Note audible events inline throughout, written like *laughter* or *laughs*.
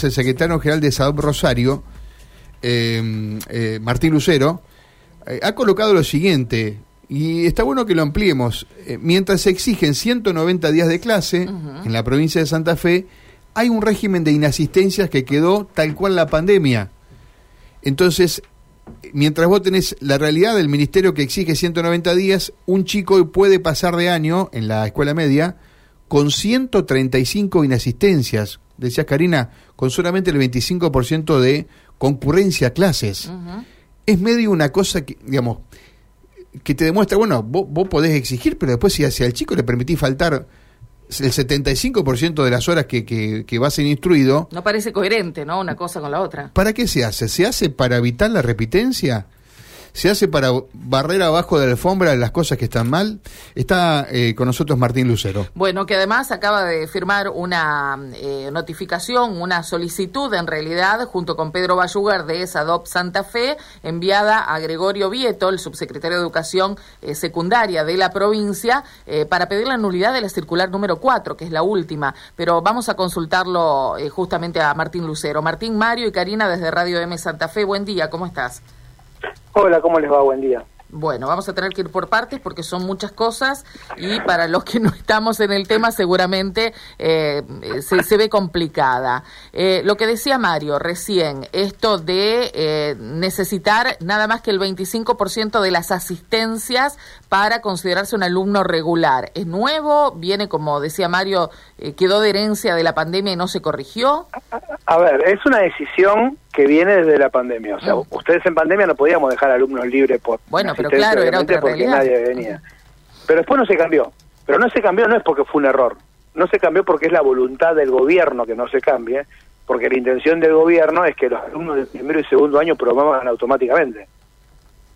el secretario general de SADOP Rosario, eh, eh, Martín Lucero, eh, ha colocado lo siguiente, y está bueno que lo ampliemos. Mientras se exigen 190 días de clase en la provincia de Santa Fe, hay un régimen de inasistencias que quedó tal cual la pandemia. Entonces, mientras vos tenés la realidad del ministerio que exige 190 días, un chico puede pasar de año en la escuela media con 135 inasistencias. Decías, Karina, con solamente el 25% de concurrencia a clases. Es medio una cosa que, digamos, que te demuestra, bueno, vos, vos podés exigir, pero después si hacia el chico le permitís faltar el 75% de las horas que, que, que va a ser instruido. No parece coherente, ¿no? Una cosa con la otra. ¿Para qué se hace? ¿Se hace para evitar la repitencia? ¿Se hace para barrer abajo de la alfombra las cosas que están mal? Está eh, con nosotros Martín Lucero. Bueno, que además acaba de firmar una eh, notificación, una solicitud en realidad, junto con Pedro Bayugar de ESADOP Santa Fe, enviada a Gregorio Vieto, el subsecretario de Educación eh, Secundaria de la provincia, eh, para pedir la nulidad de la circular número 4, que es la última. Pero vamos a consultarlo eh, justamente a Martín Lucero. Martín, Mario y Karina desde Radio M Santa Fe, buen día, ¿cómo estás? Hola, ¿cómo les va? Buen día. Bueno, vamos a tener que ir por partes porque son muchas cosas y para los que no estamos en el tema seguramente eh, se, se, ve complicada. Eh, lo que decía Mario recién, esto de eh, necesitar nada más que el 25% de las asistencias para considerarse un alumno regular. ¿Es nuevo? ¿Viene, como decía Mario, eh, quedó de herencia de la pandemia y no se corrigió? A, a ver, es una decisión que viene desde la pandemia. O sea, mm. ustedes en pandemia no podíamos dejar alumnos libres por bueno, pero claro, era otra porque realidad. nadie venía. Pero después no se cambió. Pero no se cambió no es porque fue un error. No se cambió porque es la voluntad del gobierno que no se cambie, porque la intención del gobierno es que los alumnos del primero y segundo año promuevan automáticamente.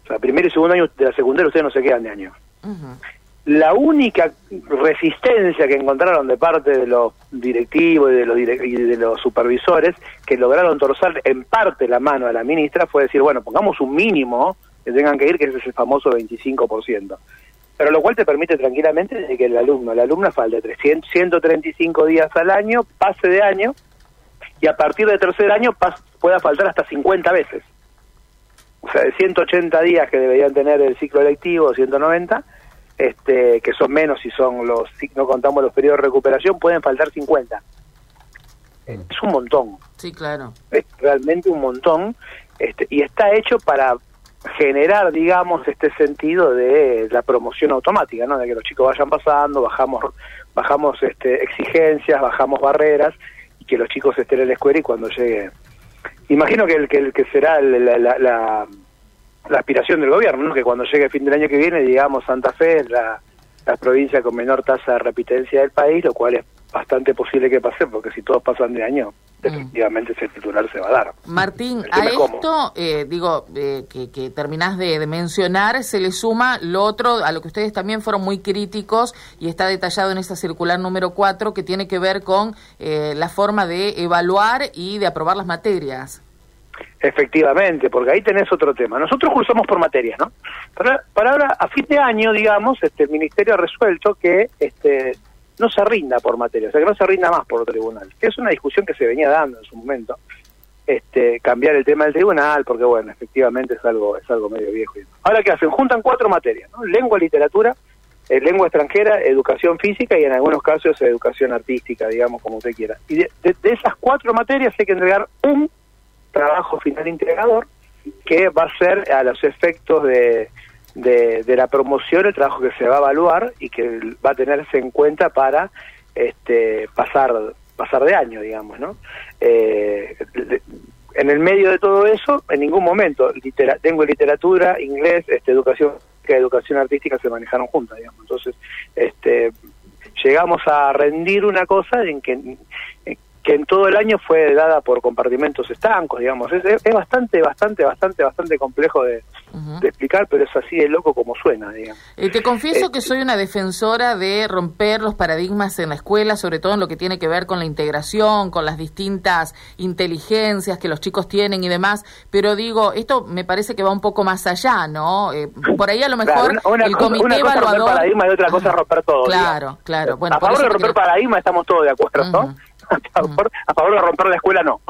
O sea, primero y segundo año de la secundaria ustedes no se quedan de año. Uh -huh. La única resistencia que encontraron de parte de los directivos y de los, direct y de los supervisores que lograron torzar en parte la mano a la ministra fue decir, bueno, pongamos un mínimo que tengan que ir, que es ese famoso 25%. Pero lo cual te permite tranquilamente de que el alumno, la alumna falte 300, 135 días al año, pase de año, y a partir del tercer año pueda faltar hasta 50 veces. O sea, de 180 días que deberían tener el ciclo lectivo, 190, este, que son menos si son los, si no contamos los periodos de recuperación, pueden faltar 50. Es un montón. Sí, claro. Es realmente un montón, este, y está hecho para generar, digamos, este sentido de la promoción automática, ¿no? De que los chicos vayan pasando, bajamos, bajamos este, exigencias, bajamos barreras, y que los chicos estén en la escuela y cuando llegue... Imagino que el que, el que será la, la, la la aspiración del gobierno, ¿no? que cuando llegue el fin del año que viene, digamos, Santa Fe es la, la provincia con menor tasa de repitencia del país, lo cual es bastante posible que pase, porque si todos pasan de año, mm. definitivamente ese titular se va a dar. Martín, a esto, eh, digo, eh, que, que, terminás de, de, mencionar, se le suma lo otro, a lo que ustedes también fueron muy críticos, y está detallado en esa circular número 4, que tiene que ver con eh, la forma de evaluar y de aprobar las materias. Efectivamente, porque ahí tenés otro tema. Nosotros cursamos por materias, ¿no? Para, para ahora, a fin de año, digamos, este, el Ministerio ha resuelto que este, no se rinda por materia, o sea, que no se rinda más por tribunal. Que es una discusión que se venía dando en su momento. Este, cambiar el tema del tribunal, porque bueno, efectivamente es algo, es algo medio viejo. Ahora, ¿qué hacen? Juntan cuatro materias, ¿no? Lengua, literatura, eh, lengua extranjera, educación física y en algunos casos educación artística, digamos, como usted quiera. Y de, de, de esas cuatro materias hay que entregar un trabajo final integrador que va a ser a los efectos de, de, de, la promoción el trabajo que se va a evaluar y que va a tenerse en cuenta para este pasar pasar de año digamos no eh, en el medio de todo eso en ningún momento tengo literatura inglés este educación que educación artística se manejaron juntas digamos. Entonces este llegamos a rendir una cosa en que que en todo el año fue dada por compartimentos estancos, digamos. Es, es bastante, bastante, bastante, bastante complejo de, uh -huh. de, explicar, pero es así de loco como suena, digamos. Eh, te confieso eh, que soy una defensora de romper los paradigmas en la escuela, sobre todo en lo que tiene que ver con la integración, con las distintas inteligencias que los chicos tienen y demás, pero digo, esto me parece que va un poco más allá, ¿no? Eh, por ahí a lo *laughs* mejor claro, una, el cosa, comité una cosa evaluador... romper paradigma y otra cosa romper todo. Claro, digamos. claro. Bueno, a favor de romper que... paradigma estamos todos de acuerdo, uh -huh. ¿no? A, favor, de romper la escuela no.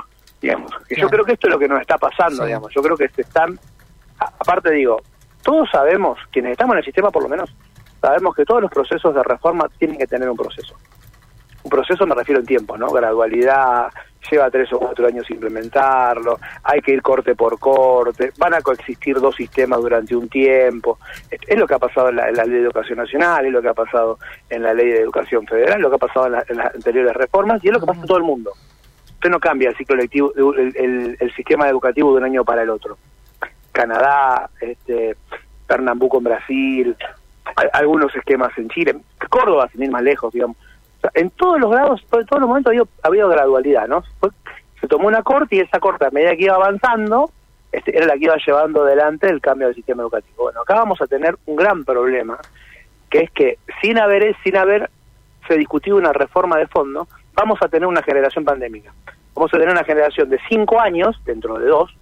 Digamos, que yo creo que esto es lo que nos está pasando, digamos. Yo creo que se están, aparte digo, todos sabemos, quienes estamos en el sistema por lo menos, sabemos que todos los procesos de reforma tienen que tener un proceso. Un proceso me refiero en tiempo, ¿no? Gradualidad, lleva tres o cuatro años implementarlo, hay que ir corte por corte, van a coexistir dos sistemas durante un tiempo. Es lo que ha pasado en la, Ley de Educación Nacional, es lo que ha pasado en la Ley de Educación Federal, lo que ha pasado en, las anteriores reformas y es lo que pasa en todo el mundo. Usted no cambia el ciclo lectivo, el, el, sistema educativo de un año para el otro. Canadá, este, Pernambuco en Brasil, algunos esquemas en Chile, Córdoba, sin ir más lejos, digamos en todos los grados, en todos los momentos había, habido gradualidad, ¿no? se tomó una corte y esa corte a medida que iba avanzando este, era la que iba llevando adelante el cambio del sistema educativo. Bueno, acá vamos a tener un gran problema, que es que sin haber sin haber se discutido una reforma de fondo, vamos a tener una generación pandémica. Vamos a tener una generación de cinco años, dentro de dos,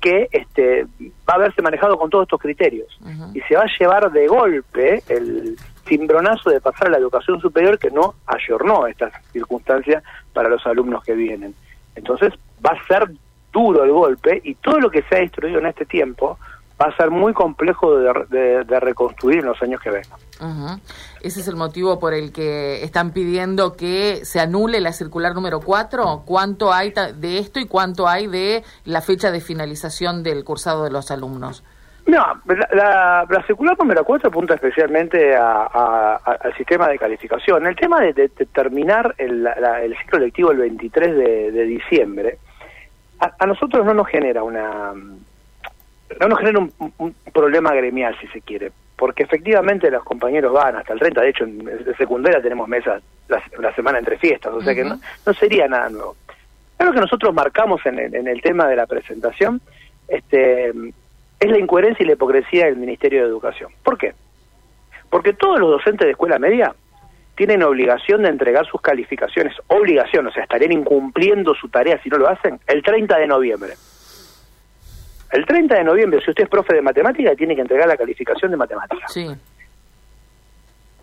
que este, va a haberse manejado con todos estos criterios. Y se va a llevar de golpe el cimbronazo de pasar a la educación superior que no ayornó estas circunstancias para los alumnos que vienen. Entonces va a ser duro el golpe y todo lo que se ha destruido en este tiempo va a ser muy complejo de, reconstruir en los años que vengan. Ese es el motivo por el que están pidiendo que se anule la circular número 4. ¿Cuánto hay de esto y cuánto hay de la fecha de finalización del cursado de los alumnos? No, la, la, circular número 4 apunta especialmente al sistema de calificación. El tema de, terminar el, ciclo lectivo el 23 de, diciembre, a, nosotros no nos genera una no nos genera un, problema gremial, si se quiere, porque efectivamente los compañeros van hasta el 30, de hecho en, secundaria tenemos mesas la, semana entre fiestas, o sea que no, sería nada nuevo. Lo que nosotros marcamos en el, en el tema de la presentación, este es la incoherencia y la hipocresía del Ministerio de Educación. ¿Por qué? Porque todos los docentes de escuela media tienen obligación de entregar sus calificaciones, obligación, o sea, estarían incumpliendo su tarea si no lo hacen, el 30 de noviembre. El 30 de noviembre, si usted es profe de matemática, tiene que entregar la calificación de matemática. Sí.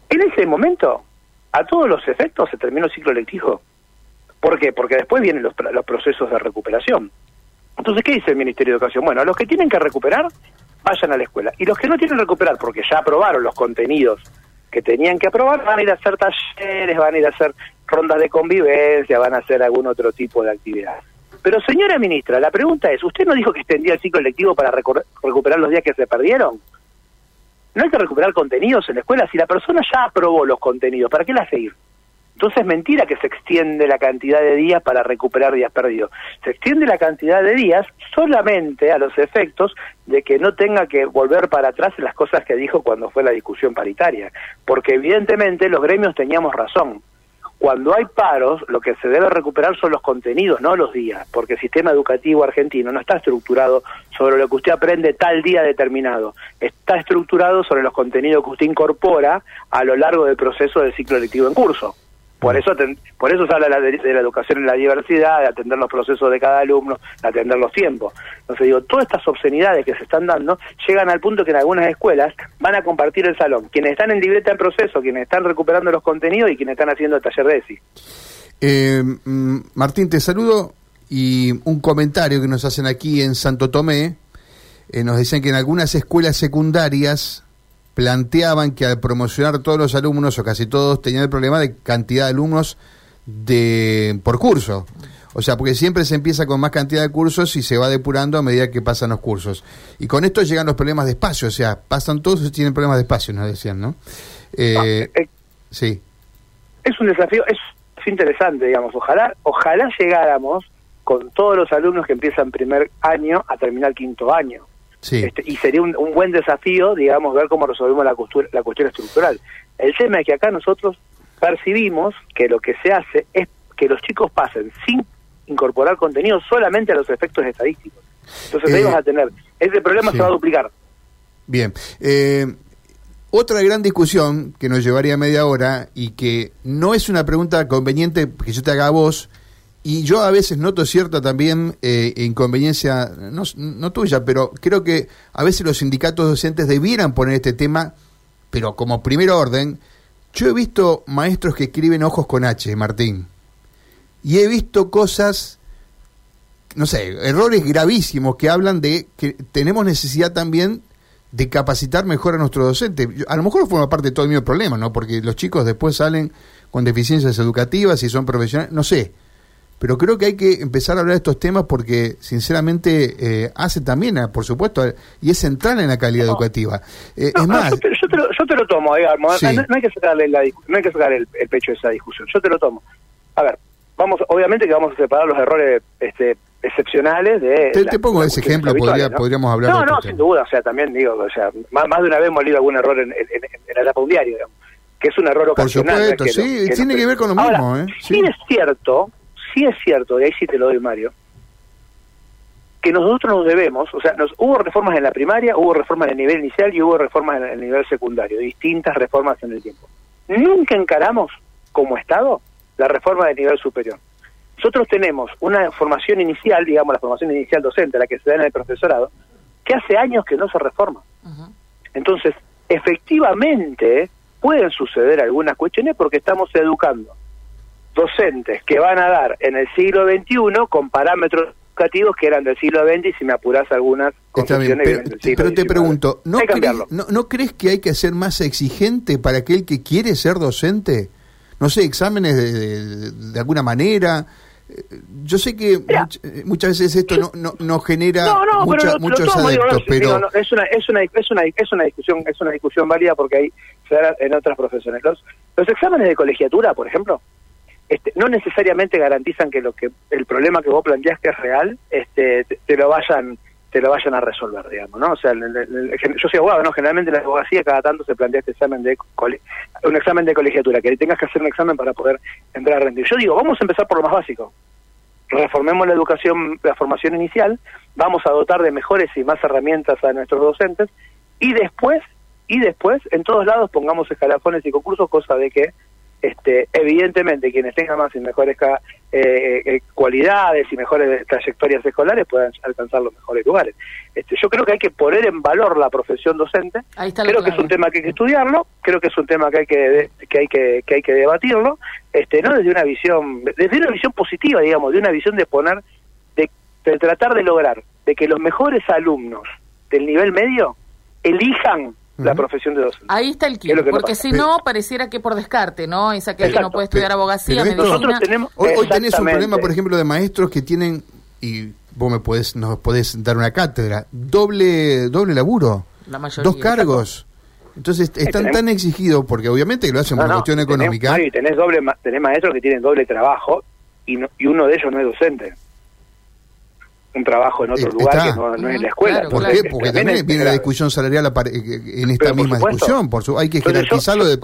En ese momento, a todos los efectos, se terminó el ciclo lectivo. ¿Por qué? Porque después vienen los, los procesos de recuperación. Entonces, ¿qué dice el Ministerio de Educación? Bueno, los que tienen que recuperar, vayan a la escuela. Y los que no tienen que recuperar, porque ya aprobaron los contenidos que tenían que aprobar, van a ir a hacer talleres, van a ir a hacer rondas de convivencia, van a hacer algún otro tipo de actividad. Pero señora ministra, la pregunta es, ¿usted no dijo que extendía el ciclo lectivo para recuperar los días que se perdieron? No hay que recuperar contenidos en la escuela. Si la persona ya aprobó los contenidos, ¿para qué la seguir? Entonces es mentira que se extiende la cantidad de días para recuperar días perdidos. Se extiende la cantidad de días solamente a los efectos de que no tenga que volver para atrás las cosas que dijo cuando fue la discusión paritaria. Porque evidentemente los gremios teníamos razón. Cuando hay paros, lo que se debe recuperar son los contenidos, no los días, porque el sistema educativo argentino no está estructurado sobre lo que usted aprende tal día determinado, está estructurado sobre los contenidos que usted incorpora a lo largo del proceso del ciclo lectivo en curso. Por eso, por eso se habla de la, educación en la diversidad, de atender los procesos de cada alumno, de atender los tiempos. Entonces digo, todas estas obscenidades que se están dando llegan al punto que en algunas escuelas van a compartir el salón. Quienes están en libreta en proceso, quienes están recuperando los contenidos y quienes están haciendo el taller de ESI. Eh, mm, Martín, te saludo y un comentario que nos hacen aquí en Santo Tomé. Eh, nos dicen que en algunas escuelas secundarias planteaban que al promocionar todos los alumnos, o casi todos, tenían el problema de cantidad de alumnos de por curso. O sea, porque siempre se empieza con más cantidad de cursos y se va depurando a medida que pasan los cursos. Y con esto llegan los problemas de espacio, o sea, pasan todos y tienen problemas de espacio, nos decían, ¿no? Eh, ah, eh, eh, sí. Es un desafío, es, interesante, digamos. Ojalá, ojalá llegáramos con todos los alumnos que empiezan primer año a terminar quinto año. Este, y sería un, buen desafío, digamos, ver cómo resolvemos la, la cuestión estructural. El tema es que acá nosotros percibimos que lo que se hace es que los chicos pasen sin incorporar contenido solamente a los efectos estadísticos. Entonces ahí vas a tener, ese problema se va a duplicar. Bien. Eh, otra gran discusión que nos llevaría media hora y que no es una pregunta conveniente que yo te haga a vos, y yo a veces noto cierta también eh, inconveniencia, no, no, tuya, pero creo que a veces los sindicatos docentes debieran poner este tema, pero como primer orden, yo he visto maestros que escriben ojos con H, Martín. y he visto cosas, no sé, errores gravísimos que hablan de que tenemos necesidad también de capacitar mejor a nuestros docentes. A lo mejor forma parte de todo el mismo problema, ¿no? Porque los chicos después salen con deficiencias educativas y son profesionales, no sé. Pero creo que hay que empezar a hablar de estos temas porque, sinceramente, eh, hace también, por supuesto, y es central en la calidad educativa. Eh, es más, yo, te, lo, tomo, digamos. No, hay que sacarle, no hay que sacar el, pecho de esa discusión. Yo te lo tomo. A ver, vamos, obviamente que vamos a separar los errores este, excepcionales de... Te, pongo ese ejemplo, podría, podríamos hablar No, no, sin duda, o sea, también digo, o sea, más, de una vez hemos leído algún error en, en, la etapa un diario, digamos, que es un error ocasional. Por supuesto, sí, tiene que ver con lo mismo, ¿eh? Sí. es cierto, sí es cierto, y ahí sí te lo doy, Mario, que nosotros nos debemos, o sea, nos, hubo reformas en la primaria, hubo reformas en el nivel inicial y hubo reformas en el nivel secundario, distintas reformas en el tiempo. Nunca encaramos como Estado la reforma del nivel superior. Nosotros tenemos una formación inicial, digamos la formación inicial docente, la que se da en el profesorado, que hace años que no se reforma. Entonces, efectivamente, pueden suceder algunas cuestiones porque estamos educando docentes que van a dar en el siglo XXI con parámetros educativos que eran del siglo XX y si me apuras algunas concepciones pero, del siglo pero te pregunto, ¿no, no, ¿no crees que hay que ser más exigente para aquel que quiere ser docente? No sé, exámenes de, de alguna manera, yo sé que muchas veces esto no, no, no genera muchos adeptos, pero es una es una es una es una discusión es una discusión válida porque hay se da en otras profesiones. Los los exámenes de colegiatura, por ejemplo, este, no necesariamente garantizan que lo que el problema que vos planteás que es real, este te, lo vayan te lo vayan a resolver, digamos, ¿no? O sea, yo soy abogado, ¿no? Generalmente en la abogacía cada tanto se plantea este examen de un examen de colegiatura, que tengas que hacer un examen para poder entrar a rendir. Yo digo, vamos a empezar por lo más básico reformemos la educación, la formación inicial, vamos a dotar de mejores y más herramientas a nuestros docentes y después, y después, en todos lados pongamos escalafones y concursos, cosa de que este, evidentemente quienes tengan más y mejores eh, eh, cualidades y mejores trayectorias escolares puedan alcanzar los mejores lugares. Este, yo creo que hay que poner en valor la profesión docente. creo que es un tema que hay que estudiarlo, creo que es un tema que hay que, que hay que, que hay que debatirlo, este, no desde una visión, desde una visión positiva, digamos, de una visión de poner, de, de tratar de lograr de que los mejores alumnos del nivel medio elijan la profesión de docente. Ahí está el kit, porque si no, pareciera que por descarte, ¿no? Esa que no puede estudiar abogacía, Nosotros tenemos, hoy, tenés un problema, por ejemplo, de maestros que tienen, y vos me podés, nos podés dar una cátedra, doble doble laburo, dos cargos. Entonces están tan exigidos, porque obviamente lo hacen por cuestión económica. y tenés, doble, tenés maestros que tienen doble trabajo y, y uno de ellos no es docente un trabajo en otro lugar que no, es la escuela. ¿Por qué? Porque también viene la discusión salarial en esta misma discusión. Por su, hay que jerarquizarlo de,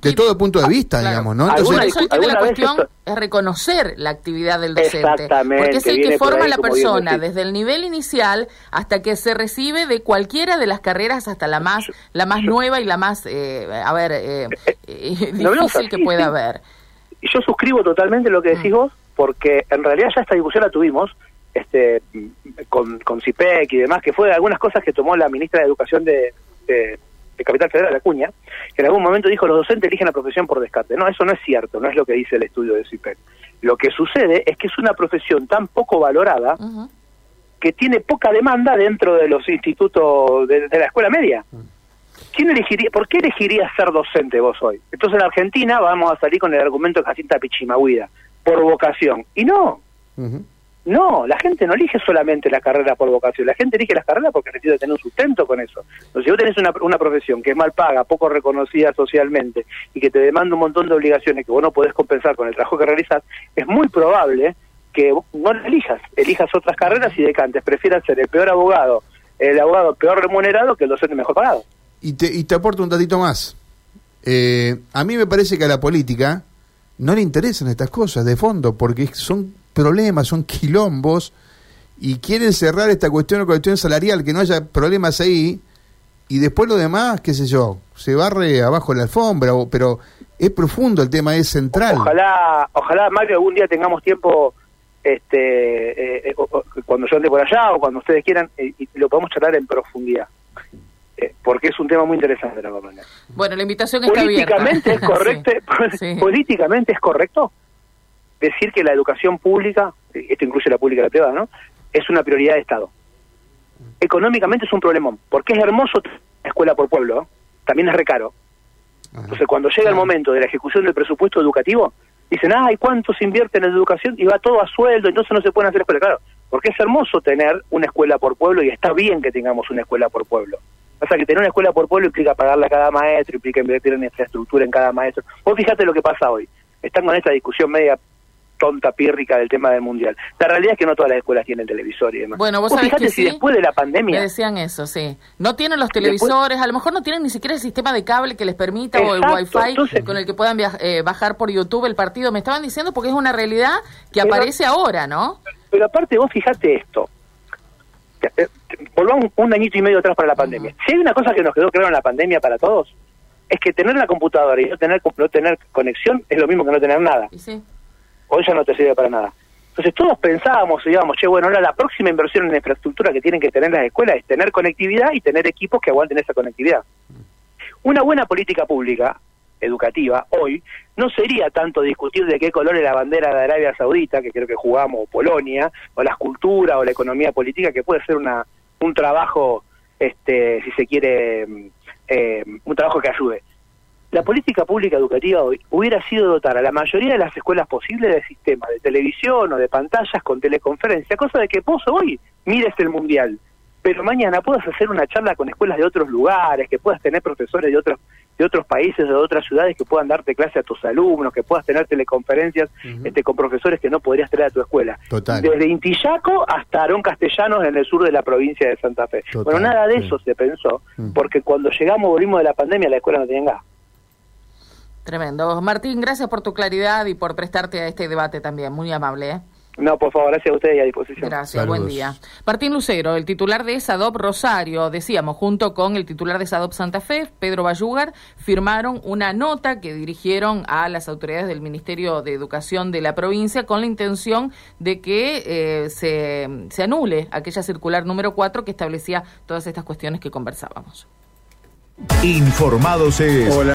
de, todo punto de vista, digamos. ¿no? Entonces, por eso el de la cuestión es reconocer la actividad del docente. Porque es el que forma a la persona desde el nivel inicial hasta que se recibe de cualquiera de las carreras hasta la más la más nueva y la más, eh, a ver, eh, eh, *laughs* difícil que pueda haber. Yo suscribo totalmente lo que decís mm. vos, porque en realidad ya esta discusión la tuvimos este con, con CIPEC y demás, que fue algunas cosas que tomó la ministra de Educación de, de, Capital Federal, Acuña, que en algún momento dijo los docentes eligen la profesión por descarte. No, eso no es cierto, no es lo que dice el estudio de CIPEC. Lo que sucede es que es una profesión tan poco valorada que tiene poca demanda dentro de los institutos de, la escuela media. ¿Quién elegiría, ¿Por qué elegirías ser docente vos hoy? Entonces en Argentina vamos a salir con el argumento de Jacinta Pichimahuida, por vocación. Y no, no, la gente no elige solamente la carrera por vocación, la gente elige la carrera porque necesita tener un sustento con eso. Entonces, si vos tenés una, una profesión que es mal paga, poco reconocida socialmente y que te demanda un montón de obligaciones que vos no podés compensar con el trabajo que realizás, es muy probable que no la elijas, elijas otras carreras y decantes, prefieras ser el peor abogado, el abogado peor remunerado que el docente mejor pagado. Y te, y te aporto un datito más. Eh, a mí me parece que a la política no le interesan estas cosas de fondo, porque son problemas, son quilombos, y quieren cerrar esta cuestión, cuestión salarial, que no haya problemas ahí, y después lo demás, qué sé yo, se barre abajo la alfombra, pero es profundo el tema, es central. Ojalá, ojalá Mario, algún día tengamos tiempo, este, eh, eh, cuando yo ande por allá o cuando ustedes quieran, eh, y lo podemos charlar en profundidad. Porque es un tema muy interesante la Bueno, la invitación está *laughs* *laughs* políticamente Es correcto, Políticamente es correcto decir que la educación pública, esto incluye la pública y la privada, ¿no? Es una prioridad de Estado. Económicamente es un problemón, porque es hermoso tener una escuela por pueblo, ¿eh? también es recaro. Entonces, cuando llega el momento de la ejecución del presupuesto educativo, dicen, ay, ¿cuánto se invierte en educación? Y va todo a sueldo, entonces no se pueden hacer escuelas. Claro, porque es hermoso tener una escuela por pueblo y está bien que tengamos una escuela por pueblo. Pasa que tener una escuela por pueblo implica pagarle a cada maestro, implica invertir en infraestructura en cada maestro. Vos fíjate lo que pasa hoy. Están con esta discusión media tonta, pírrica del tema del mundial. La realidad es que no todas las escuelas tienen televisor y demás. Bueno, vos, sabés fíjate que si después de la pandemia... Me decían eso, sí. No tienen los televisores, a lo mejor no tienen ni siquiera el sistema de cable que les permita o el wifi con el que puedan eh, bajar por YouTube el partido. Me estaban diciendo porque es una realidad que aparece ahora, ¿no? Pero aparte vos fíjate esto. Eh, volvamos un añito y medio atrás para la pandemia. Si hay una cosa que nos quedó claro en la pandemia para todos, es que tener la computadora y no tener, no tener conexión es lo mismo que no tener nada. ¿Y sí? O ella no te sirve para nada. Entonces todos pensábamos, digamos, che, bueno, ahora la próxima inversión en infraestructura que tienen que tener las escuelas es tener conectividad y tener equipos que aguanten esa conectividad. Una buena política pública, educativa, hoy, no sería tanto discutir de qué color es la bandera de Arabia Saudita, que creo que jugamos, o Polonia, o la escultura, o la economía política, que puede ser una, un trabajo, este, si se quiere, eh, un trabajo que ayude la política pública educativa hoy hubiera sido dotar a la mayoría de las escuelas posibles de sistemas de televisión o de pantallas con teleconferencia, cosa de que vos hoy mires el mundial, pero mañana puedas hacer una charla con escuelas de otros lugares, que puedas tener profesores de otros de otros países, de otras ciudades que puedan darte clase a tus alumnos, que puedas tener teleconferencias este, con profesores que no podrías traer a tu escuela. Desde Intillaco hasta Arón Castellanos en el sur de la provincia de Santa Fe. Bueno, nada de eso se pensó, porque cuando llegamos, volvimos de la pandemia, la escuela no tenía gas. Tremendo. Martín, gracias por tu claridad y por prestarte a este debate también. Muy amable. ¿eh? No, por favor, gracias a ustedes y a disposición. Gracias, buen día. Martín Lucero, el titular de SADOP Rosario, decíamos, junto con el titular de SADOP Santa Fe, Pedro Bayugar, firmaron una nota que dirigieron a las autoridades del Ministerio de Educación de la provincia con la intención de que eh, se, se anule aquella circular número 4 que establecía todas estas cuestiones que conversábamos. Informados es...